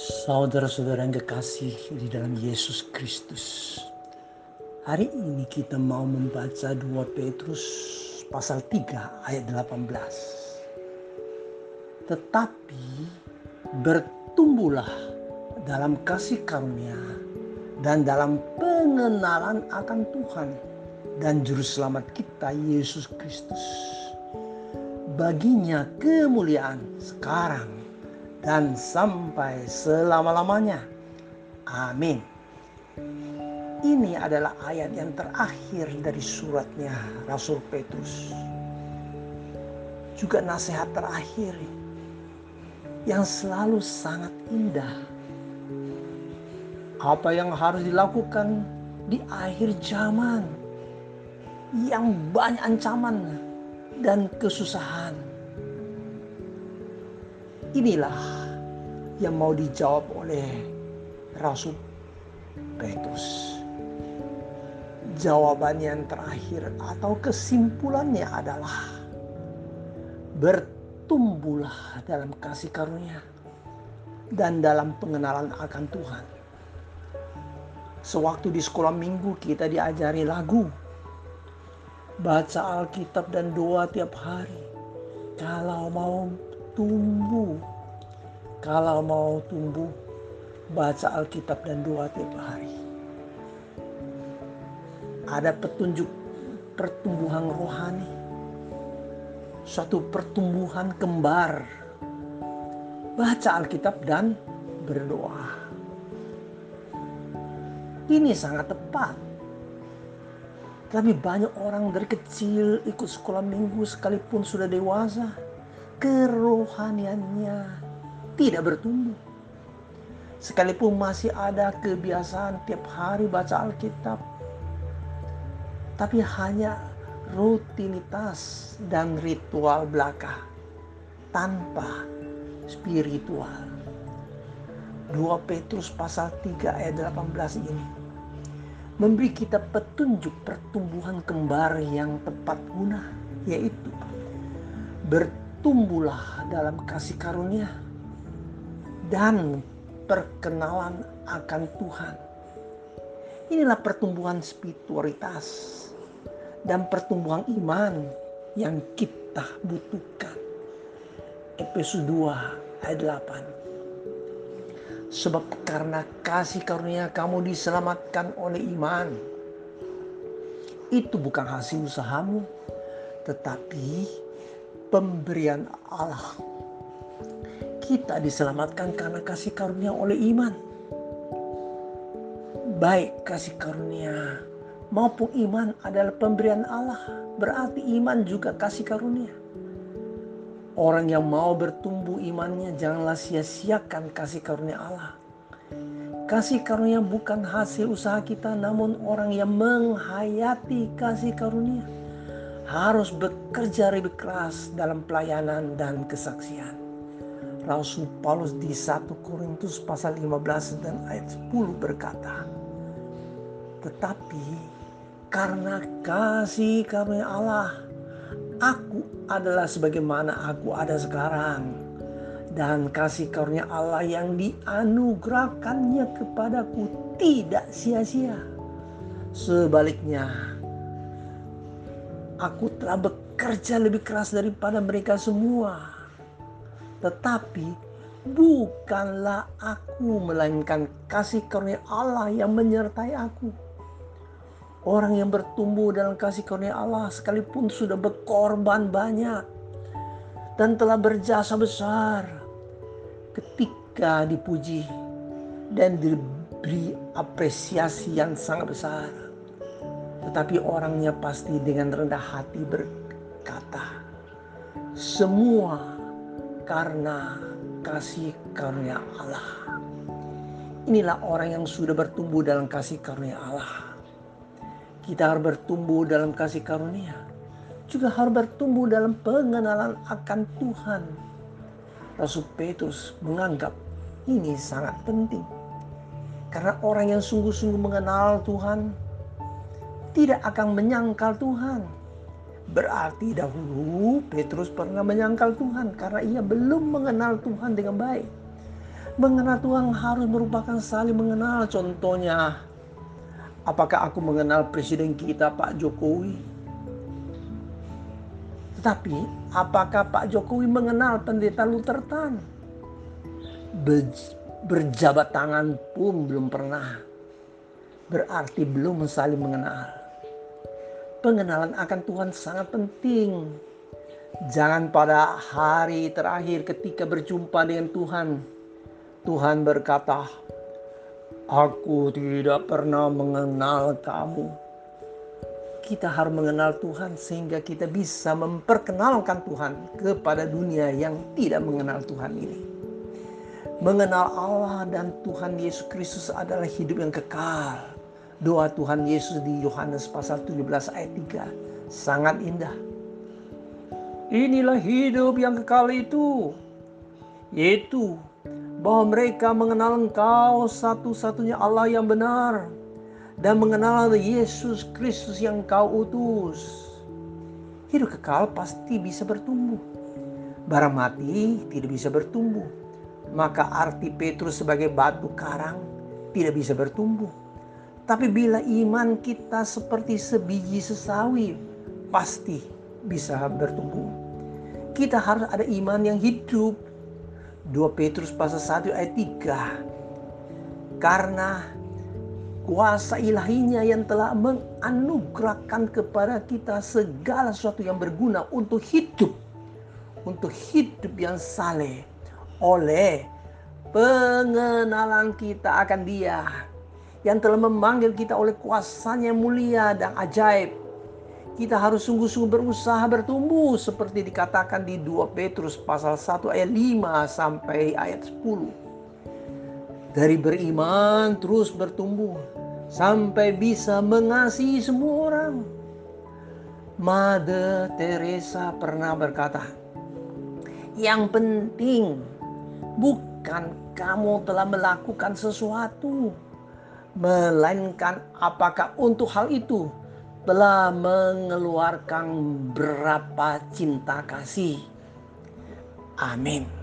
Saudara-saudara yang kekasih di dalam Yesus Kristus. Hari ini kita mau membaca 2 Petrus pasal 3 ayat 18. Tetapi bertumbuhlah dalam kasih karunia dan dalam pengenalan akan Tuhan dan juru selamat kita Yesus Kristus. Baginya kemuliaan sekarang dan sampai selama-lamanya. Amin. Ini adalah ayat yang terakhir dari suratnya Rasul Petrus. Juga nasihat terakhir yang selalu sangat indah. Apa yang harus dilakukan di akhir zaman yang banyak ancaman dan kesusahan Inilah yang mau dijawab oleh Rasul Petrus. Jawaban yang terakhir atau kesimpulannya adalah bertumbuhlah dalam kasih karunia dan dalam pengenalan akan Tuhan. Sewaktu di sekolah minggu kita diajari lagu, baca Alkitab dan doa tiap hari. Kalau mau tumbuh. Kalau mau tumbuh, baca Alkitab dan doa tiap hari. Ada petunjuk pertumbuhan rohani. Suatu pertumbuhan kembar. Baca Alkitab dan berdoa. Ini sangat tepat. Tapi banyak orang dari kecil ikut sekolah minggu sekalipun sudah dewasa kerohaniannya tidak bertumbuh. Sekalipun masih ada kebiasaan tiap hari baca Alkitab, tapi hanya rutinitas dan ritual belaka tanpa spiritual. 2 Petrus pasal 3 ayat 18 ini memberi kita petunjuk pertumbuhan kembar yang tepat guna yaitu tumbuhlah dalam kasih karunia dan perkenalan akan Tuhan. Inilah pertumbuhan spiritualitas dan pertumbuhan iman yang kita butuhkan. Efesus 2 ayat 8. Sebab karena kasih karunia kamu diselamatkan oleh iman. Itu bukan hasil usahamu, tetapi pemberian Allah. Kita diselamatkan karena kasih karunia oleh iman. Baik kasih karunia maupun iman adalah pemberian Allah. Berarti iman juga kasih karunia. Orang yang mau bertumbuh imannya janganlah sia-siakan kasih karunia Allah. Kasih karunia bukan hasil usaha kita namun orang yang menghayati kasih karunia harus bekerja lebih keras dalam pelayanan dan kesaksian. Rasul Paulus di 1 Korintus pasal 15 dan ayat 10 berkata, Tetapi karena kasih karunia Allah, aku adalah sebagaimana aku ada sekarang. Dan kasih karunia Allah yang dianugerahkannya kepadaku tidak sia-sia. Sebaliknya, Aku telah bekerja lebih keras daripada mereka semua. Tetapi bukanlah aku melainkan kasih karunia Allah yang menyertai aku. Orang yang bertumbuh dalam kasih karunia Allah sekalipun sudah berkorban banyak dan telah berjasa besar ketika dipuji dan diberi apresiasi yang sangat besar tetapi orangnya pasti dengan rendah hati berkata, semua karena kasih karunia Allah. Inilah orang yang sudah bertumbuh dalam kasih karunia Allah. Kita harus bertumbuh dalam kasih karunia. Juga harus bertumbuh dalam pengenalan akan Tuhan. Rasul Petrus menganggap ini sangat penting. Karena orang yang sungguh-sungguh mengenal Tuhan tidak akan menyangkal Tuhan. Berarti dahulu Petrus pernah menyangkal Tuhan karena ia belum mengenal Tuhan dengan baik. Mengenal Tuhan harus merupakan saling mengenal. Contohnya, apakah aku mengenal presiden kita Pak Jokowi? Tetapi apakah Pak Jokowi mengenal pendeta Luther Tan? Berjabat tangan pun belum pernah. Berarti belum saling mengenal. Pengenalan akan Tuhan sangat penting. Jangan pada hari terakhir ketika berjumpa dengan Tuhan, Tuhan berkata, "Aku tidak pernah mengenal kamu." Kita harus mengenal Tuhan sehingga kita bisa memperkenalkan Tuhan kepada dunia yang tidak mengenal Tuhan ini. Mengenal Allah dan Tuhan Yesus Kristus adalah hidup yang kekal. Doa Tuhan Yesus di Yohanes pasal 17 ayat 3 sangat indah. Inilah hidup yang kekal itu, yaitu bahwa mereka mengenal Engkau satu-satunya Allah yang benar dan mengenal Yesus Kristus yang Kau utus. Hidup kekal pasti bisa bertumbuh. Barang mati tidak bisa bertumbuh. Maka arti Petrus sebagai batu karang tidak bisa bertumbuh. Tapi bila iman kita seperti sebiji sesawi, pasti bisa bertumbuh. Kita harus ada iman yang hidup, 2 Petrus pasal 1 ayat 3. Karena kuasa ilahinya yang telah menganugerahkan kepada kita segala sesuatu yang berguna untuk hidup. Untuk hidup yang saleh oleh pengenalan kita akan dia yang telah memanggil kita oleh kuasanya mulia dan ajaib kita harus sungguh-sungguh berusaha bertumbuh seperti dikatakan di 2 Petrus pasal 1 ayat 5 sampai ayat 10. Dari beriman terus bertumbuh sampai bisa mengasihi semua orang. Mother Teresa pernah berkata, "Yang penting bukan kamu telah melakukan sesuatu, melainkan apakah untuk hal itu telah mengeluarkan berapa cinta kasih. Amin.